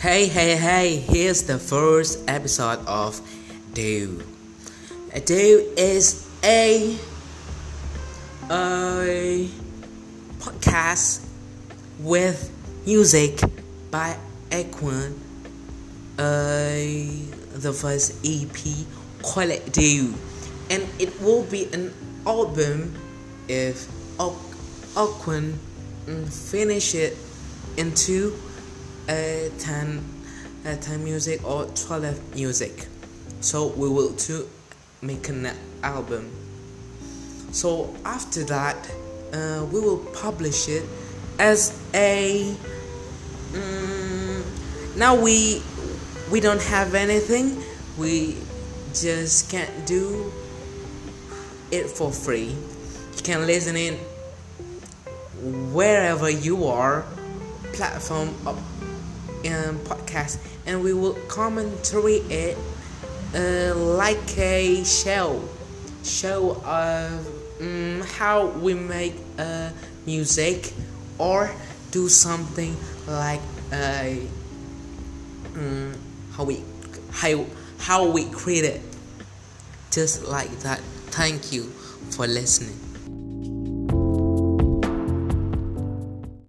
Hey, hey, hey, here's the first episode of Do. Do is a, a podcast with music by Aquan. Uh, the first EP call it. And it will be an album if Aquan finish it into 10 a 10 music or 12 music. So we will to make an album. So after that uh, we will publish it as a um, now we we don't have anything. We just can't do it for free. You can listen in wherever you are platform um, podcast and we will commentary it uh, like a show. Show of um, how we make uh, music or do something like uh, um, how we how how we create it. Just like that. Thank you for listening